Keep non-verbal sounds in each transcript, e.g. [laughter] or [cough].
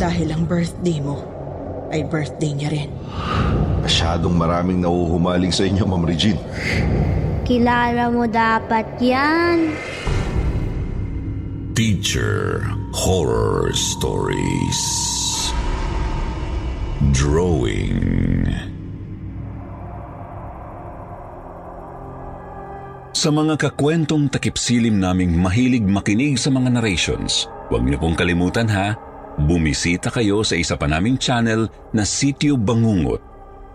Dahil ang birthday mo ay birthday niya rin. Masyadong maraming nauhumaling sa inyo, Ma'am Regine. Kilala mo dapat yan. Teacher Horror Stories Drawing Sa mga kakwentong takipsilim naming mahilig makinig sa mga narrations, huwag niyo pong kalimutan ha, bumisita kayo sa isa pa naming channel na Sityo Bangungot.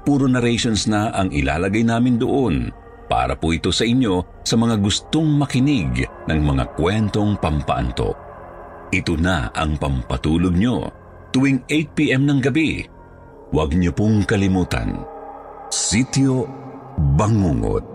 Puro narrations na ang ilalagay namin doon para po ito sa inyo sa mga gustong makinig ng mga kwentong pampaantok. Ito na ang pampatulog nyo tuwing 8pm ng gabi. Huwag niyo pong kalimutan. Sityo Bangungot.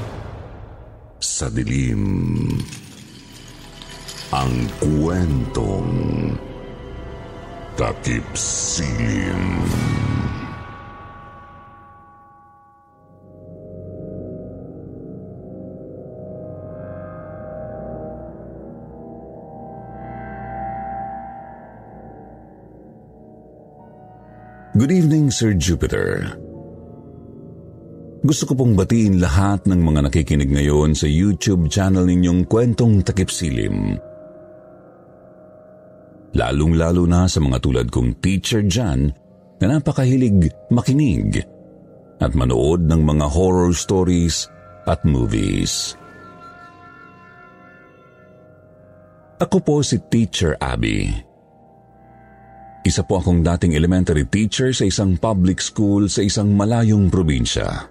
sa dilim. Ang kwentong takip silim. Good evening, Sir Jupiter. Gusto ko pong batiin lahat ng mga nakikinig ngayon sa YouTube channel ninyong Kwentong Takip Silim. Lalong-lalo na sa mga tulad kong teacher dyan na napakahilig makinig at manood ng mga horror stories at movies. Ako po si Teacher Abby. Isa po akong dating elementary teacher sa isang public school sa isang malayong probinsya.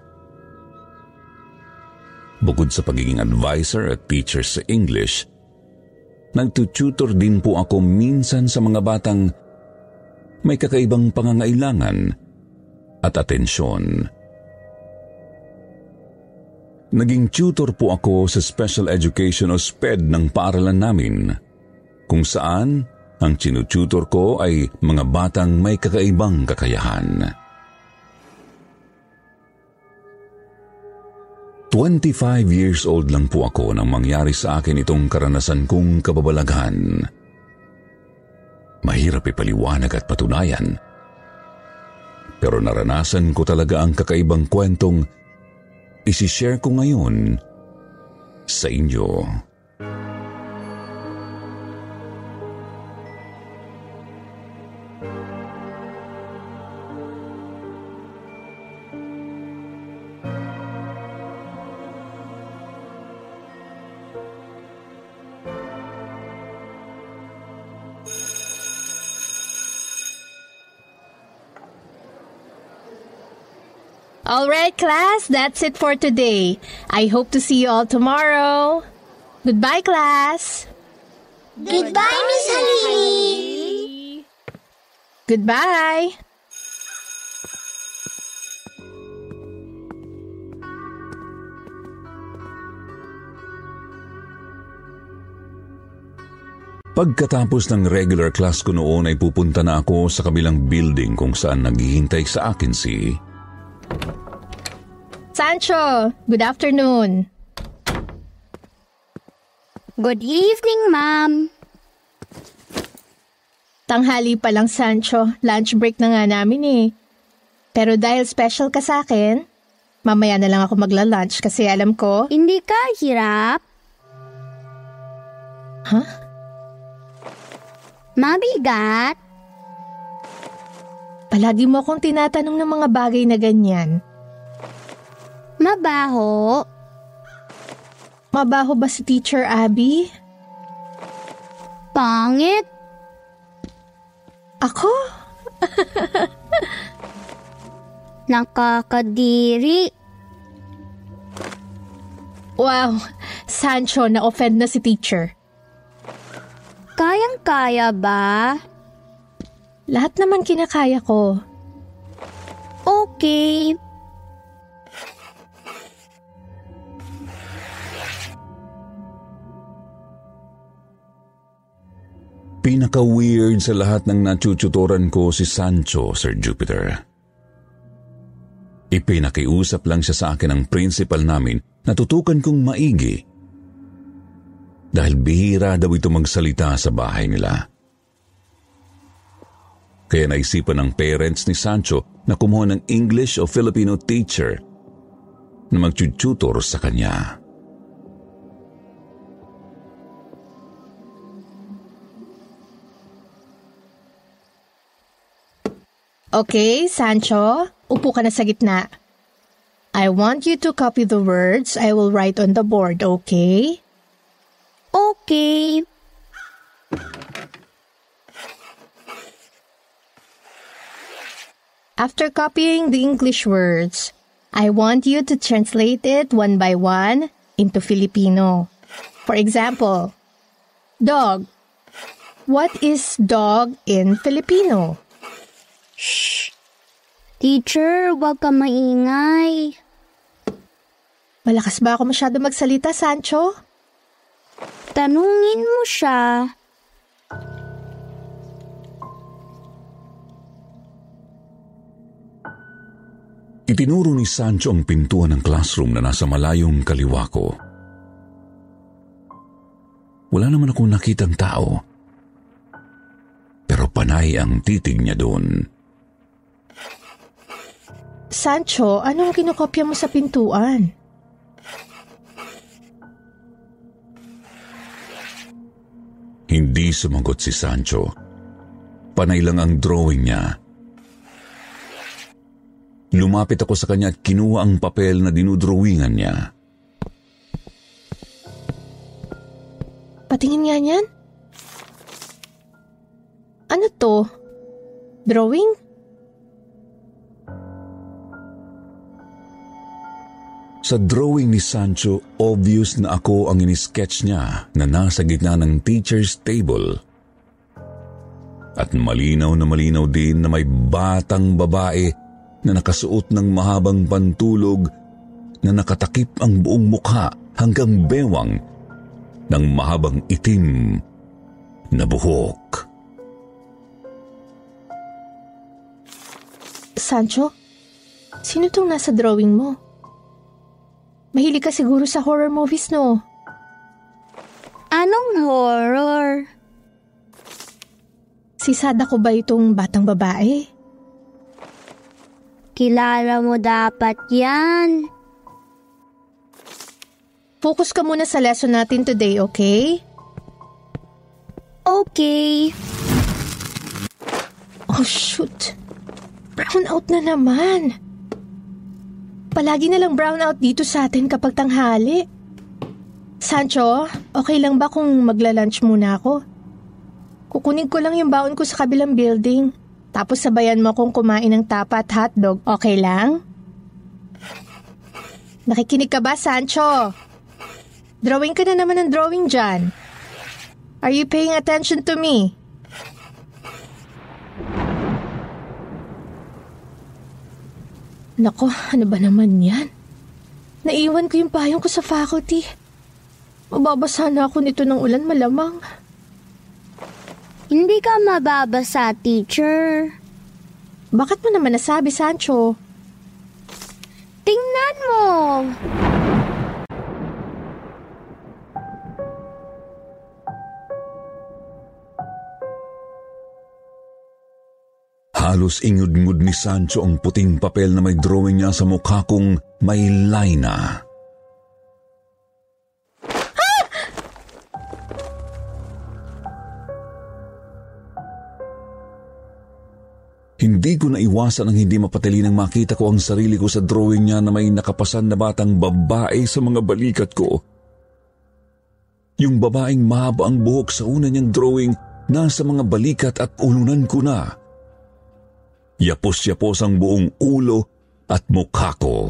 Bukod sa pagiging advisor at teacher sa English, nagtututor din po ako minsan sa mga batang may kakaibang pangangailangan at atensyon. Naging tutor po ako sa special education o SPED ng paaralan namin, kung saan ang tinututor ko ay mga batang may kakaibang kakayahan. 25 years old lang po ako nang mangyari sa akin itong karanasan kong kababalaghan. Mahirap ipaliwanag at patunayan. Pero naranasan ko talaga ang kakaibang kwentong isishare ko ngayon sa inyo. All right, class, that's it for today. I hope to see you all tomorrow. Goodbye, class. Goodbye, Miss Halili. Goodbye. Pagkatapos ng regular class ko noon ay pupunta na ako sa kabilang building kung saan naghihintay sa akin si... Sancho, good afternoon. Good evening, ma'am. Tanghali pa lang, Sancho. Lunch break na nga namin eh. Pero dahil special ka sa akin, mamaya na lang ako magla-lunch kasi alam ko... Hindi ka hirap? Huh? Mabigat? Palagi mo akong tinatanong ng mga bagay na ganyan. Mabaho? Mabaho ba si Teacher Abby? Pangit? Ako? [laughs] Nakakadiri? Wow, Sancho, na-offend na si teacher. Kayang-kaya ba? Lahat naman kinakaya ko. Okay. Pinaka-weird sa lahat ng nachuchutoran ko si Sancho, Sir Jupiter. Ipinakiusap lang siya sa akin ng principal namin na tutukan kong maigi dahil bihira daw ito magsalita sa bahay nila. Kaya naisipan ng parents ni Sancho na kumuha ng English o Filipino teacher na magtututor sa kanya. Okay, Sancho, upo ka na sa gitna. I want you to copy the words I will write on the board, okay? Okay. After copying the English words, I want you to translate it one by one into Filipino. For example, dog. What is dog in Filipino? Teacher, wag ka maingay. Malakas ba ako masyado magsalita, Sancho? Tanungin mo siya. Itinuro ni Sancho ang pintuan ng classroom na nasa malayong kaliwa ko. Wala naman akong nakitang tao. Pero panay ang titig niya doon. Sancho, anong kinokopya mo sa pintuan? Hindi sumagot si Sancho. Panay lang ang drawing niya. Lumapit ako sa kanya at kinuha ang papel na dinudrawingan niya. Patingin nga niyan. Ano to? Drawing? Sa drawing ni Sancho, obvious na ako ang inisketch niya na nasa gitna ng teacher's table. At malinaw na malinaw din na may batang babae na nakasuot ng mahabang pantulog na nakatakip ang buong mukha hanggang bewang ng mahabang itim na buhok. Sancho, sino tong nasa drawing mo? Mahilig ka siguro sa horror movies, no? Anong horror? Si Sada ko ba itong batang babae? Kilala mo dapat yan. Focus ka muna sa lesson natin today, okay? Okay. Oh, shoot. Brown out na naman. Palagi na lang brown out dito sa atin kapag tanghali. Sancho, okay lang ba kung magla-lunch muna ako? Kukunin ko lang yung baon ko sa kabilang building. Tapos sabayan mo akong kumain ng tapa at hotdog. Okay lang? Nakikinig ka ba, Sancho? Drawing ka na naman ng drawing dyan. Are you paying attention to me? Nako, ano ba naman yan? Naiwan ko yung payong ko sa faculty. Mababasa na ako nito ng ulan malamang. Hindi ka mababasa, teacher. Bakit mo naman nasabi, Sancho? Tingnan mo! Halos ingud-ngud ni Sancho ang puting papel na may drawing niya sa mukha kong may line Hindi ko naiwasan ang hindi mapatali nang makita ko ang sarili ko sa drawing niya na may nakapasan na batang babae sa mga balikat ko. Yung babaeng mahaba ang buhok sa una niyang drawing nasa mga balikat at ulunan ko na. Yapos-yapos ang buong ulo at mukha ko.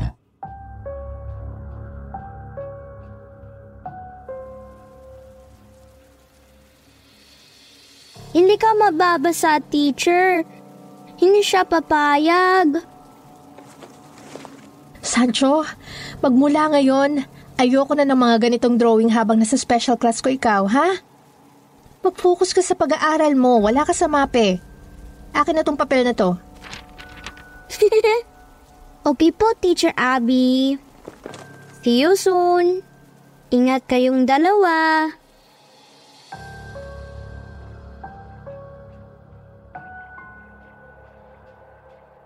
Hindi ka mababasa, teacher. Hindi siya papayag. Sancho, magmula ngayon, ayoko na ng mga ganitong drawing habang nasa special class ko ikaw, ha? Mag-focus ka sa pag-aaral mo, wala ka sa mape. Akin na tong papel na to. [laughs] okay po, Teacher Abby. See you soon. Ingat kayong dalawa.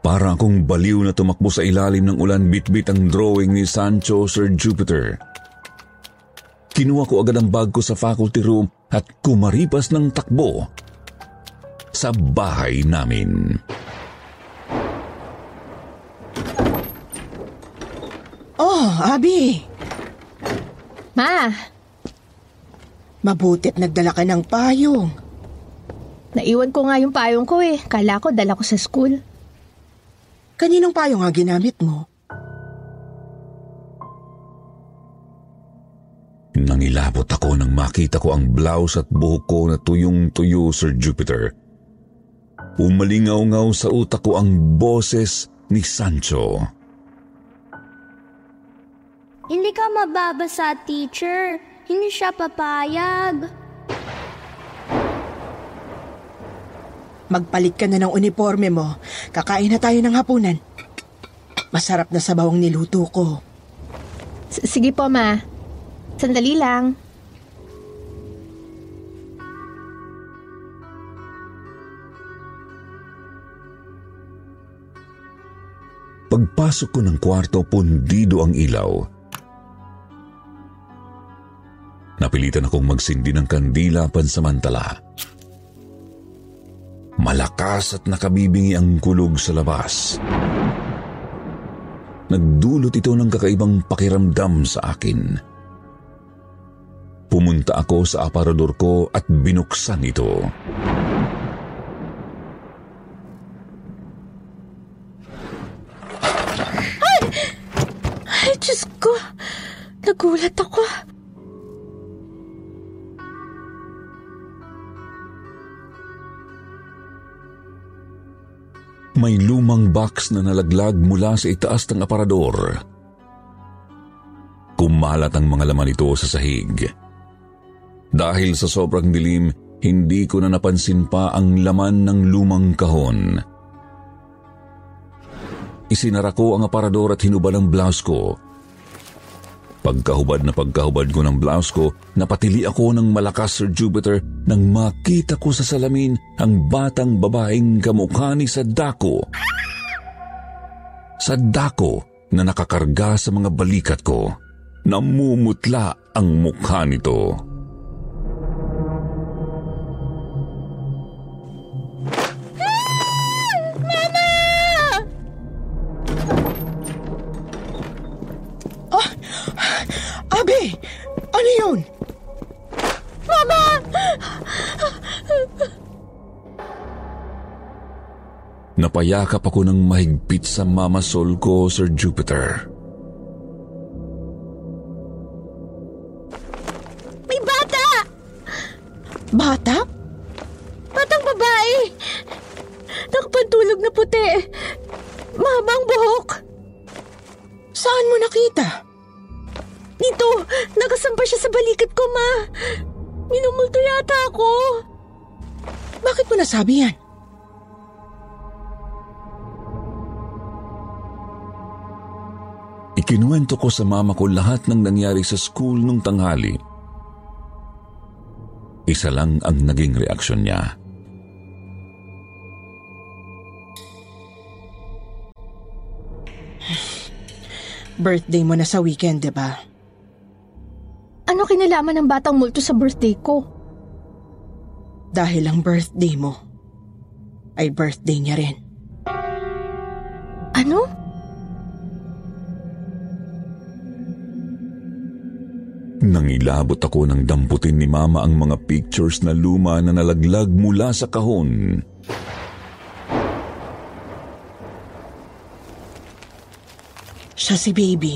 Para akong baliw na tumakbo sa ilalim ng ulan bitbit ang drawing ni Sancho Sir Jupiter. Kinuha ko agad ang bag ko sa faculty room at kumaripas ng takbo sa bahay namin. Oh, Abi! Ma, Mabutit nagdala ka ng payong. naiwan ko nga yung payong ko eh. Kala ko dala ko sa school. Kaninong payong nga ginamit mo? Nangilabot ako nang makita ko ang blouse at buhok ko na tuyong-tuyo, Sir Jupiter. Umalingaw-ngaw sa utak ko ang boses ni Sancho. Hindi ka mababasa, teacher. Hindi siya papayag. Magpalit ka na ng uniforme mo. Kakain na tayo ng hapunan. Masarap na sabaw ang niluto ko. S- Sige po, ma. Sandali lang. Pagpasok ko ng kwarto, pundido ang ilaw. Napilitan akong magsindi ng kandila pansamantala. Malakas at nakabibingi ang kulog sa labas. Nagdulot ito ng kakaibang pakiramdam sa akin. Pumunta ako sa aparador ko at binuksan ito. Ay, Diyos ko. Nagulat ako. May lumang box na nalaglag mula sa itaas ng aparador. Kumalat ang mga laman ito sa sahig. Dahil sa sobrang dilim, hindi ko na napansin pa ang laman ng lumang kahon. Isinara ko ang aparador at hinubad ang blouse ko. Pagkahubad na pagkahubad ko ng blouse ko, napatili ako ng malakas Sir Jupiter nang makita ko sa salamin ang batang babaeng kamukha ni Sadako. Sadako na nakakarga sa mga balikat ko. Namumutla ang mukha nito. Napayakap ako ng mahigpit sa mama soul ko, Sir Jupiter. May bata! Bata? Batang babae! Nakapantulog na puti. Mahabang buhok. Saan mo nakita? Dito, nakasampa siya sa balikat ko, ma. Minumulto yata ako. Bakit mo nasabi yan? Ikinuwento ko sa mama ko lahat ng nangyari sa school nung tanghali. Isa lang ang naging reaksyon niya. Birthday mo na sa weekend, di ba? Ano kinalaman ng batang multo sa birthday ko? Dahil ang birthday mo ay birthday niya rin. Ano? Nangilabot ako ng damputin ni Mama ang mga pictures na luma na nalaglag mula sa kahon. Siya si baby.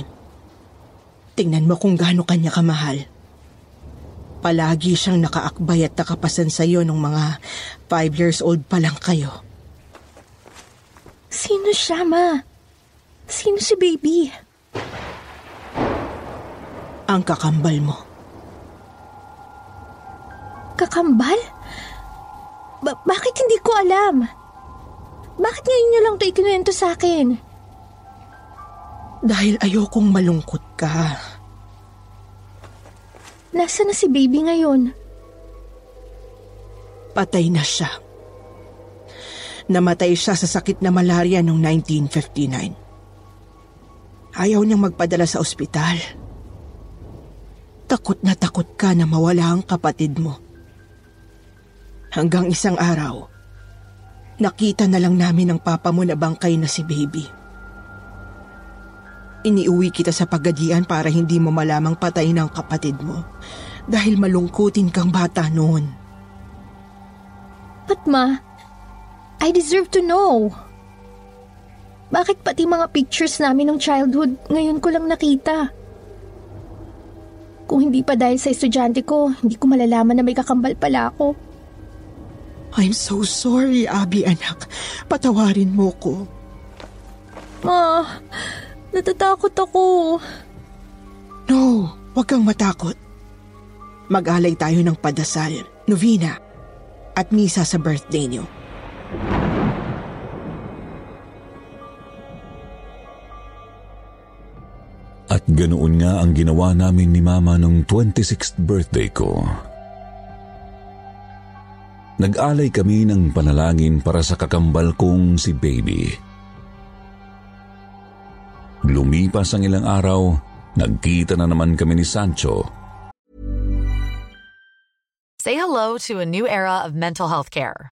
Tingnan mo kung gaano kanya kamahal. Palagi siyang nakaakbay at nakapasan sa iyo nung mga five years old pa lang kayo. Sino siya, ma? Sino si baby? Ang kakambal mo. Kakambal? Ba- bakit hindi ko alam? Bakit ngayon niyo lang ito ikinuwento sa akin? Dahil ayokong malungkot ka. Nasa na si baby ngayon? Patay na siya. Namatay siya sa sakit na malaria noong 1959. Ayaw niyang magpadala sa ospital. Takot na takot ka na mawala ang kapatid mo. Hanggang isang araw, nakita na lang namin ang papa mo na bangkay na si baby. Iniuwi kita sa pagadian para hindi mo malamang patay ng kapatid mo dahil malungkutin kang bata noon. But ma, I deserve to know. Bakit pati mga pictures namin ng childhood ngayon ko lang nakita? Kung hindi pa dahil sa estudyante ko, hindi ko malalaman na may kakambal pala ako. I'm so sorry, Abby anak. Patawarin mo ko. Ma, natatakot ako. No, huwag kang matakot. Mag-alay tayo ng padasal, novena, at misa sa birthday niyo. Ganoon nga ang ginawa namin ni Mama nung 26th birthday ko. Nag-alay kami ng panalangin para sa kakambal kong si Baby. Lumipas ang ilang araw, nagkita na naman kami ni Sancho. Say hello to a new era of mental health care.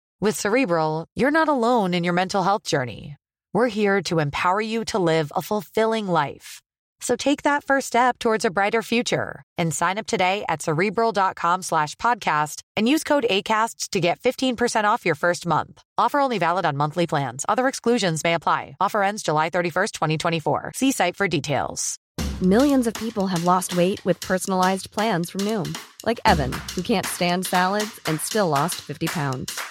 With Cerebral, you're not alone in your mental health journey. We're here to empower you to live a fulfilling life. So take that first step towards a brighter future and sign up today at cerebral.com slash podcast and use code ACAST to get 15% off your first month. Offer only valid on monthly plans. Other exclusions may apply. Offer ends July 31st, 2024. See site for details. Millions of people have lost weight with personalized plans from Noom, like Evan, who can't stand salads and still lost 50 pounds.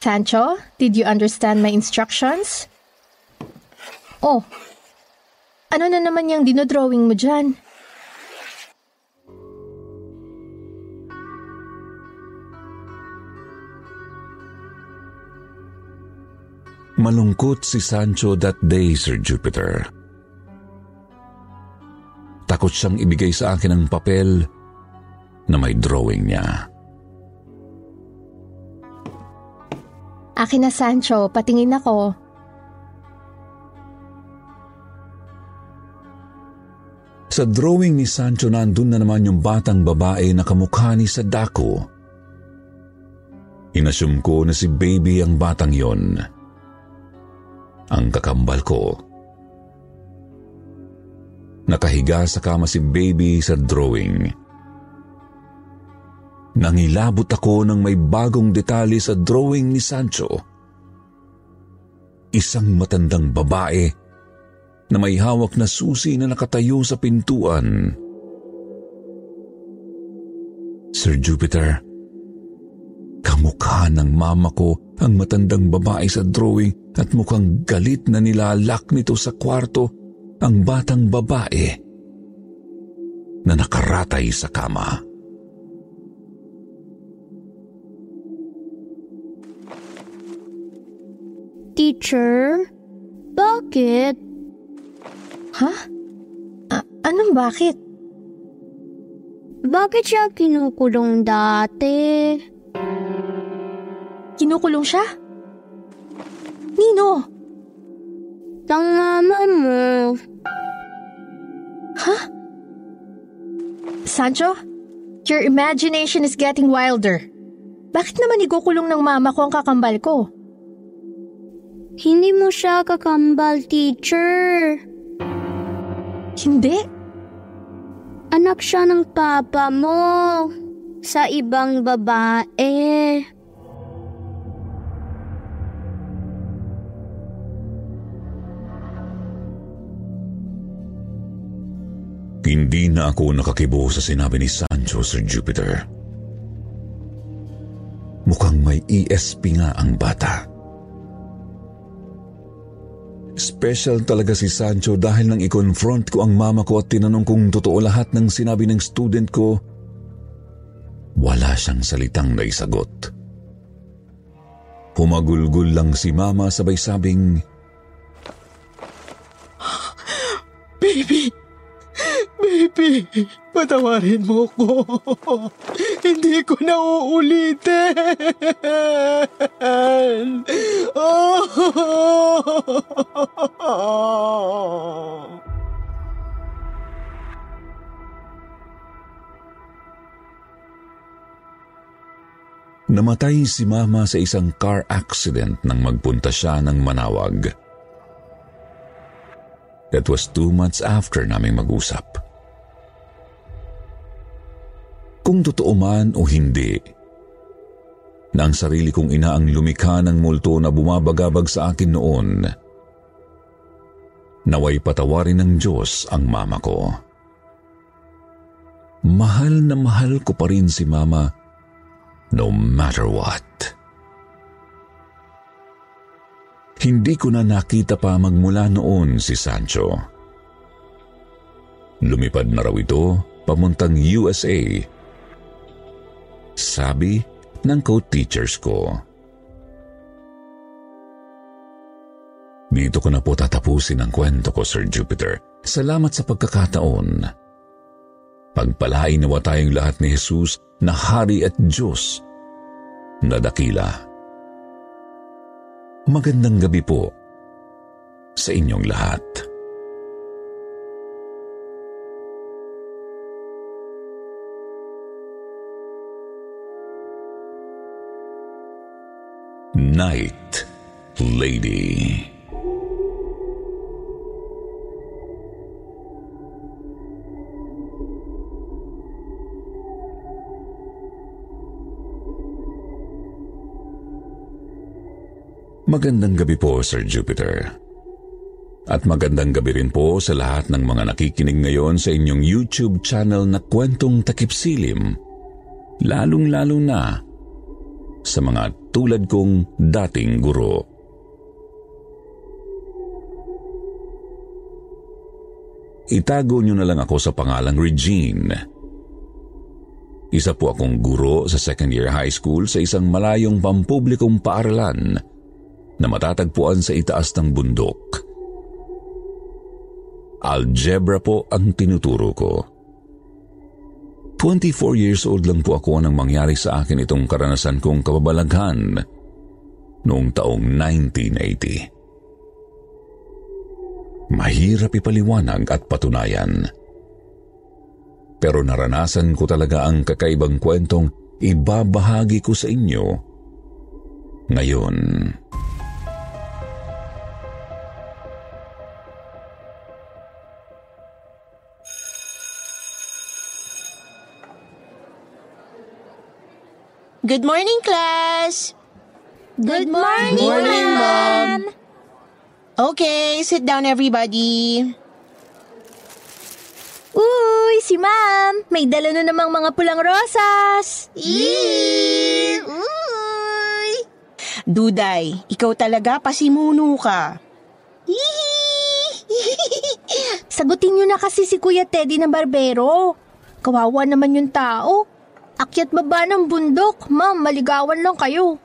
Sancho, did you understand my instructions? Oh, ano na naman yung dinodrawing mo dyan? Malungkot si Sancho that day, Sir Jupiter. Takot siyang ibigay sa akin ang papel na may drawing niya. Akin na Sancho, patingin ako. Sa drawing ni Sancho nandun na naman yung batang babae na kamukha ni Sadako. Inasum ko na si baby ang batang yon. Ang kakambal ko. Nakahiga sa kama si baby sa drawing. Nangilabot ako ng may bagong detalye sa drawing ni Sancho. Isang matandang babae na may hawak na susi na nakatayo sa pintuan. Sir Jupiter, kamukha ng mama ko ang matandang babae sa drawing at mukhang galit na nilalak nito sa kwarto ang batang babae na nakaratay sa kama. Teacher, bakit? Ha? A- anong bakit? Bakit siya kinukulong dati? Kinukulong siya? Nino? Ng mama mo. Ha? Sancho? Your imagination is getting wilder. Bakit naman igukulong ng mama ko ang kakambal ko? Hindi mo siya kakambal, teacher. Hindi. Anak siya ng papa mo. Sa ibang babae. Hindi na ako nakakibo sa sinabi ni Sancho, Sir Jupiter. Mukhang may ESP nga ang bata. Special talaga si Sancho dahil nang i-confront ko ang mama ko at tinanong kung totoo lahat ng sinabi ng student ko, wala siyang salitang naisagot. Humagulgul lang si mama sabay sabing, [laughs] Patawarin mo ko. [laughs] Hindi ko na uulitin. Oh! [laughs] Namatay si mama sa isang car accident nang magpunta siya ng Manawag. That was two months after naming mag-usap. Kung totoo man o hindi, na ang sarili kong ina ang lumikha ng multo na bumabagabag sa akin noon, naway patawarin ng Diyos ang mama ko. Mahal na mahal ko pa rin si mama no matter what. Hindi ko na nakita pa magmula noon si Sancho. Lumipad na raw ito pamuntang USA. Sabi ng co-teachers ko. Dito ko na po tatapusin ang kwento ko, Sir Jupiter. Salamat sa pagkakataon. Pagpalain nawa tayong lahat ni Jesus na Hari at Diyos na dakila. Magandang gabi po sa inyong lahat. Night Lady Magandang gabi po, Sir Jupiter. At magandang gabi rin po sa lahat ng mga nakikinig ngayon sa inyong YouTube channel na Kwentong Takip Silim, lalong-lalo na sa mga tulad kong dating guro. Itago niyo na lang ako sa pangalang Regine. Isa po akong guro sa second year high school sa isang malayong pampublikong paaralan na matatagpuan sa itaas ng bundok. Algebra po ang tinuturo ko. 24 years old lang po ako nang mangyari sa akin itong karanasan kong kababalaghan noong taong 1980. Mahirap ipaliwanag at patunayan. Pero naranasan ko talaga ang kakaibang kwentong ibabahagi ko sa inyo ngayon. Good morning, class! Good morning, Morning, ma'am. Okay, sit down everybody. Uy, si ma'am! May dala na namang mga pulang rosas! Uy! Duday, ikaw talaga pasimuno ka. [laughs] Sagutin niyo na kasi si Kuya Teddy na barbero. Kawawa naman yung tao. Akyat baba ng bundok. Ma'am, maligawan lang kayo.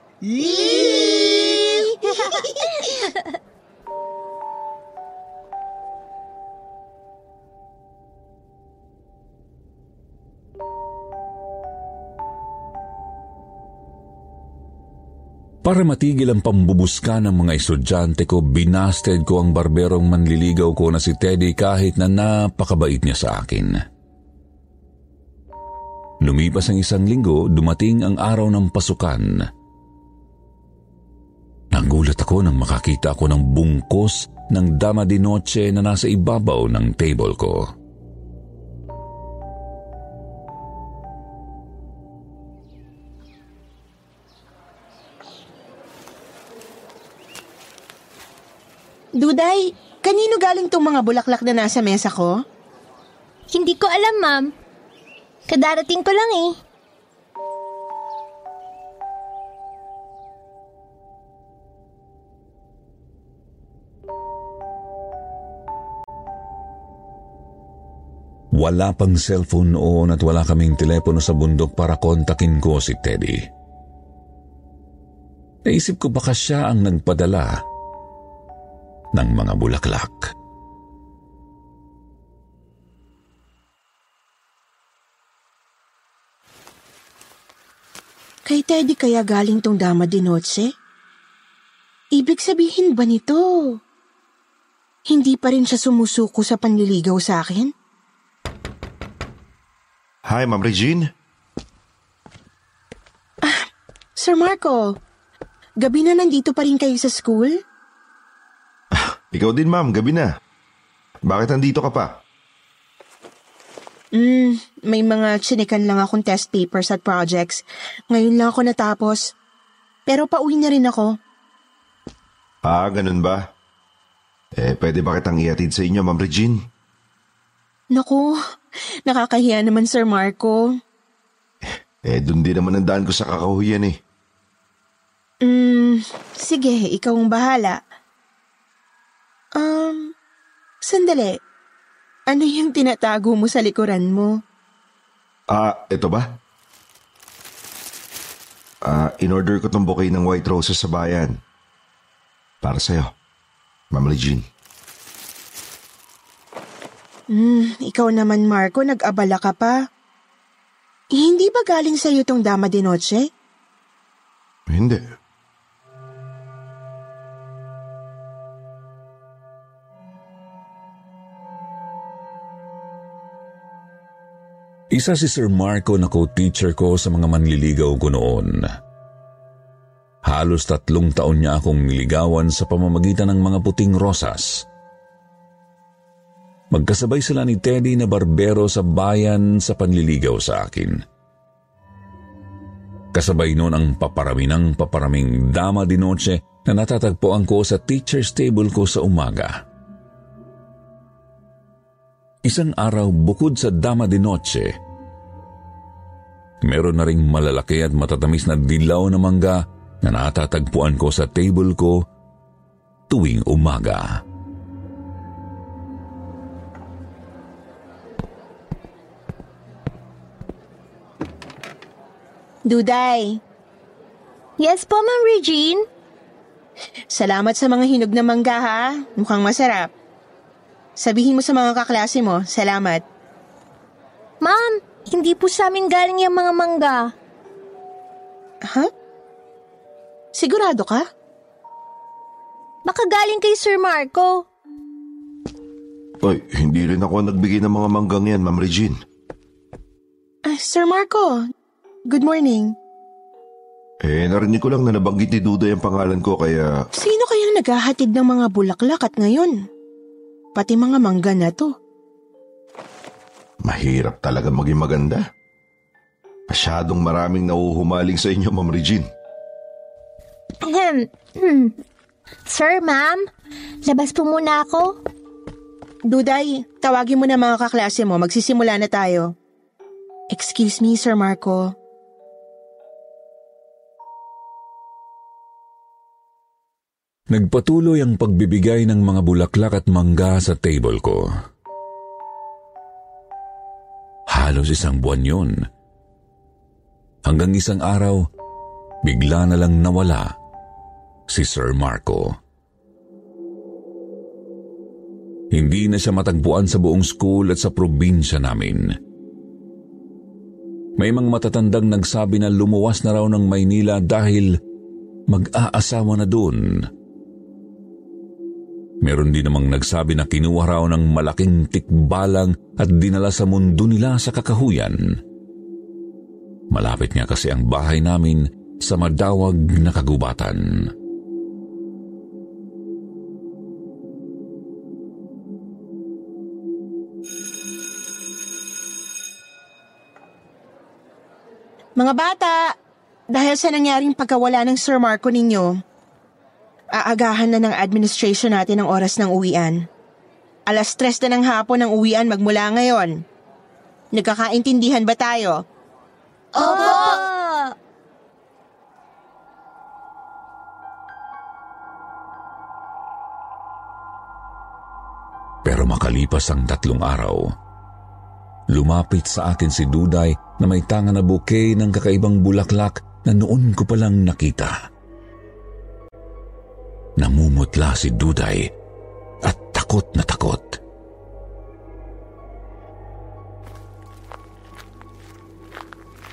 Para matigil ang pambubuska ng mga estudyante ko, binasted ko ang barberong manliligaw ko na si Teddy kahit na napakabait niya sa akin. Lumipas ang isang linggo, dumating ang araw ng pasukan. Nagulat ako nang makakita ako ng bungkos ng dama di noche na nasa ibabaw ng table ko. Duday, kanino galing tong mga bulaklak na nasa mesa ko? Hindi ko alam, ma'am. Kadarating ko lang eh. Wala pang cellphone noon at wala kaming telepono sa bundok para kontakin ko si Teddy. Naisip ko baka siya ang nagpadala ng mga bulaklak. Kay Teddy kaya galing tong dama di noche? Ibig sabihin ba nito? Hindi pa rin siya sumusuko sa panliligaw sa akin? Hi, Ma'am Regine. Sir Marco, gabi na nandito pa rin kayo sa school? Ikaw din, ma'am. Gabi na. Bakit nandito ka pa? Hmm, may mga tsinikan lang akong test papers at projects. Ngayon lang ako natapos. Pero pauwi na rin ako. Ah, ganun ba? Eh, pwede ba kitang iatid sa inyo, Ma'am Regine? Naku, nakakahiya naman Sir Marco. Eh, dun din naman ang daan ko sa kakahuyan eh. Hmm, sige, ikaw ang bahala. Um, sandali. Ano yung tinatago mo sa likuran mo? Ah, ito ba? Ah, in-order ko tong bouquet ng white roses sa bayan. Para sa'yo, Ma'am Regine. Hmm, ikaw naman Marco, nag-abala ka pa. Eh, hindi ba galing sa'yo tong dama de noche? Hindi. Isa si Sir Marco na co-teacher ko sa mga manliligaw ko noon. Halos tatlong taon niya akong niligawan sa pamamagitan ng mga puting rosas. Magkasabay sila ni Teddy na barbero sa bayan sa panliligaw sa akin. Kasabay noon ang paparami ng paparaming dama di noche na natatagpuan ko sa teacher's table ko sa umaga. Isang araw bukod sa dama di noche, Meron na ring malalaki at matatamis na dilaw na mangga na natatagpuan ko sa table ko tuwing umaga. Duday, Yes po, Ma'am Regine. salamat sa mga hinog na mangga ha. Mukhang masarap. Sabihin mo sa mga kaklase mo, salamat. Ma'am, hindi po sa amin galing yung mga mangga. Ha? Sigurado ka? Baka galing kay Sir Marco. Ay, hindi rin ako nagbigay ng mga manggang yan, Ma'am Regine. Ah, Sir Marco, good morning. Eh, narinig ko lang na nabanggit ni Duday ang pangalan ko kaya... Sino kayang naghahatid ng mga bulaklak at ngayon? Pati mga mangga na to. Mahirap talaga maging maganda. Masyadong maraming nauhumaling sa inyo, Ma'am Regine. Ahem. Hmm. Sir, ma'am, labas po muna ako. Duday, tawagin mo na mga kaklase mo, magsisimula na tayo. Excuse me, Sir Marco. Nagpatuloy ang pagbibigay ng mga bulaklak at mangga sa table ko. Halos isang buwan yun. Hanggang isang araw, bigla na lang nawala si Sir Marco. Hindi na siya matagpuan sa buong school at sa probinsya namin. May mga matatandang nagsabi na lumuwas na raw ng Maynila dahil mag-aasawa na doon. Meron din namang nagsabi na kinuha raw ng malaking tikbalang at dinala sa mundo nila sa kakahuyan. Malapit nga kasi ang bahay namin sa madawag na kagubatan. Mga bata, dahil sa nangyaring pagkawala ng Sir Marco ninyo, aagahan na ng administration natin ang oras ng uwian. Alas tres na ng hapon ang uwian magmula ngayon. Nagkakaintindihan ba tayo? Opo! Pero makalipas ang tatlong araw, lumapit sa akin si Duday na may tanga na bouquet ng kakaibang bulaklak na noon ko palang nakita. Namumutla si Duday at takot na takot.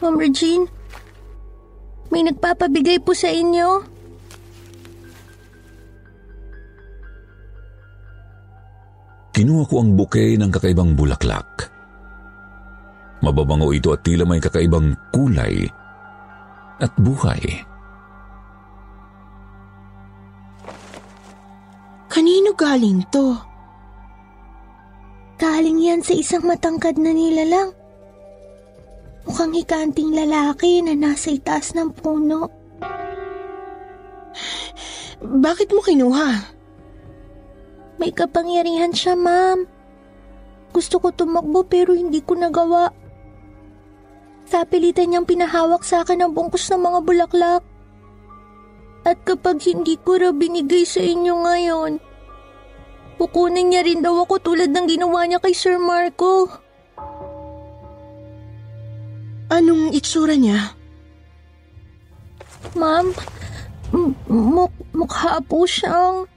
Ma'am Regine, may nagpapabigay po sa inyo. Kinuha ko ang bouquet ng kakaibang bulaklak. Mababango ito at tila may kakaibang kulay at buhay. Kanino galing to? Galing yan sa isang matangkad na nilalang. Mukhang hikanting lalaki na nasa itaas ng puno. Bakit mo kinuha? May kapangyarihan siya, ma'am. Gusto ko tumakbo pero hindi ko nagawa. Sapilitan niyang pinahawak sa akin ang bungkus ng mga bulaklak. At kapag hindi ko raw binigay sa inyo ngayon, kukunin niya rin daw ako tulad ng ginawa niya kay Sir Marco. Anong itsura niya? Ma'am, m- muk- mukha po siyang...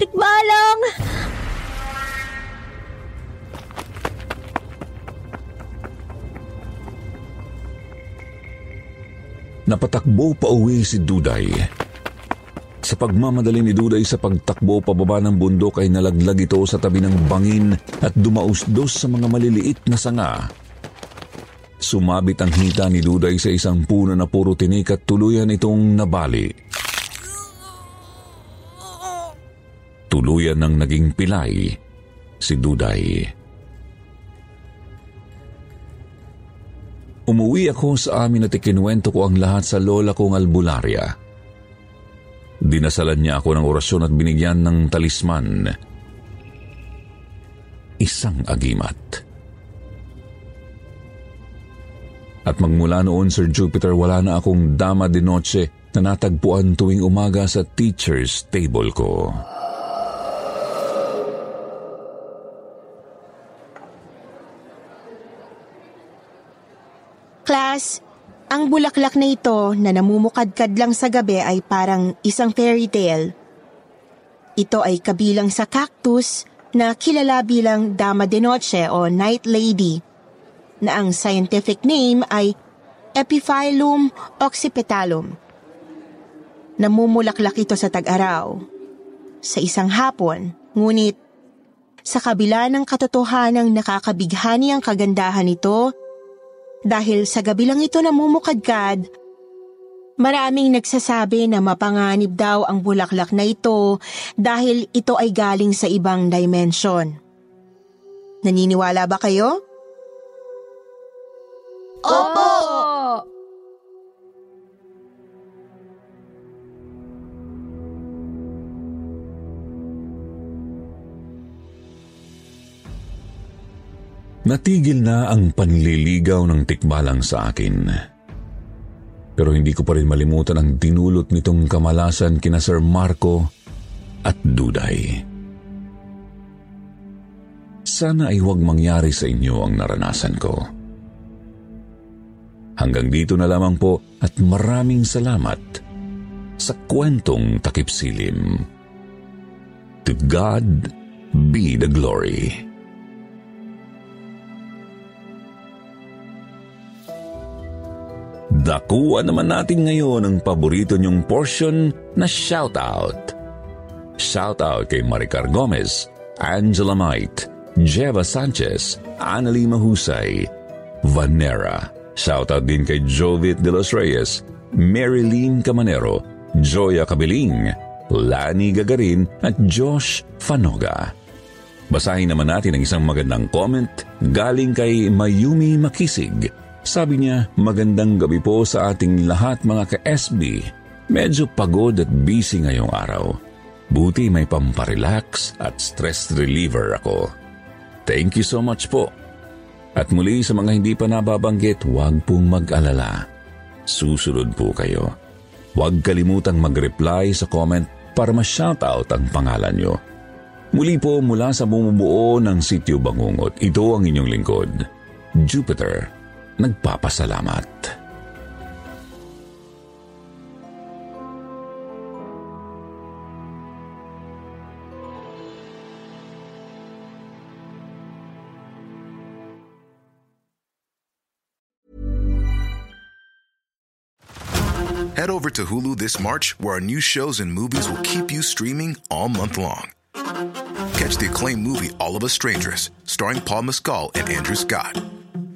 Tikbalang! Napatakbo pa uwi si Duday. Sa pagmamadali ni Duday sa pagtakbo pababa ng bundok ay nalaglag ito sa tabi ng bangin at dumausdos sa mga maliliit na sanga. Sumabit ang hita ni Duday sa isang puno na puro tinik at tuluyan itong nabali. Tuluyan ng naging pilay si Duday. Umuwi ako sa amin at ikinuwento ko ang lahat sa lola kong albularya. Dinasalan niya ako ng orasyon at binigyan ng talisman. Isang agimat. At magmula noon, Sir Jupiter, wala na akong dama de noche na natagpuan tuwing umaga sa teacher's table ko. Class, ang bulaklak na ito na namumukadkad lang sa gabi ay parang isang fairy tale. Ito ay kabilang sa cactus na kilala bilang Dama de Noche o Night Lady na ang scientific name ay Epiphyllum occipitalum. Namumulaklak ito sa tag-araw. Sa isang hapon, ngunit sa kabila ng katotohanang nakakabighani ang kagandahan nito, dahil sa gabi lang ito namumukadkad, maraming nagsasabi na mapanganib daw ang bulaklak na ito dahil ito ay galing sa ibang dimension. Naniniwala ba kayo? Opo! Natigil na ang panliligaw ng tikbalang sa akin. Pero hindi ko pa rin malimutan ang dinulot nitong kamalasan kina Sir Marco at Duday. Sana ay huwag mangyari sa inyo ang naranasan ko. Hanggang dito na lamang po at maraming salamat sa kwentong takip silim. To God be the glory. Dakuan naman natin ngayon ang paborito niyong portion na shoutout. Shoutout kay Maricar Gomez, Angela Might, Jeva Sanchez, Annalie Mahusay, Vanera. Shoutout din kay Jovit de los Reyes, Marilyn Camanero, Joya Kabiling, Lani Gagarin at Josh Fanoga. Basahin naman natin ang isang magandang comment galing kay Mayumi Makisig sabi niya, magandang gabi po sa ating lahat mga ka-SB. Medyo pagod at busy ngayong araw. Buti may pamparelax at stress reliever ako. Thank you so much po. At muli sa mga hindi pa nababanggit, huwag pong mag-alala. Susunod po kayo. Huwag kalimutang mag-reply sa comment para ma-shoutout ang pangalan nyo. Muli po mula sa bumubuo ng Sityo Bangungot, ito ang inyong lingkod, Jupiter nagpapasalamat. Head over to Hulu this March, where our new shows and movies will keep you streaming all month long. Catch the acclaimed movie All of Us Strangers, starring Paul Mescal and Andrew Scott.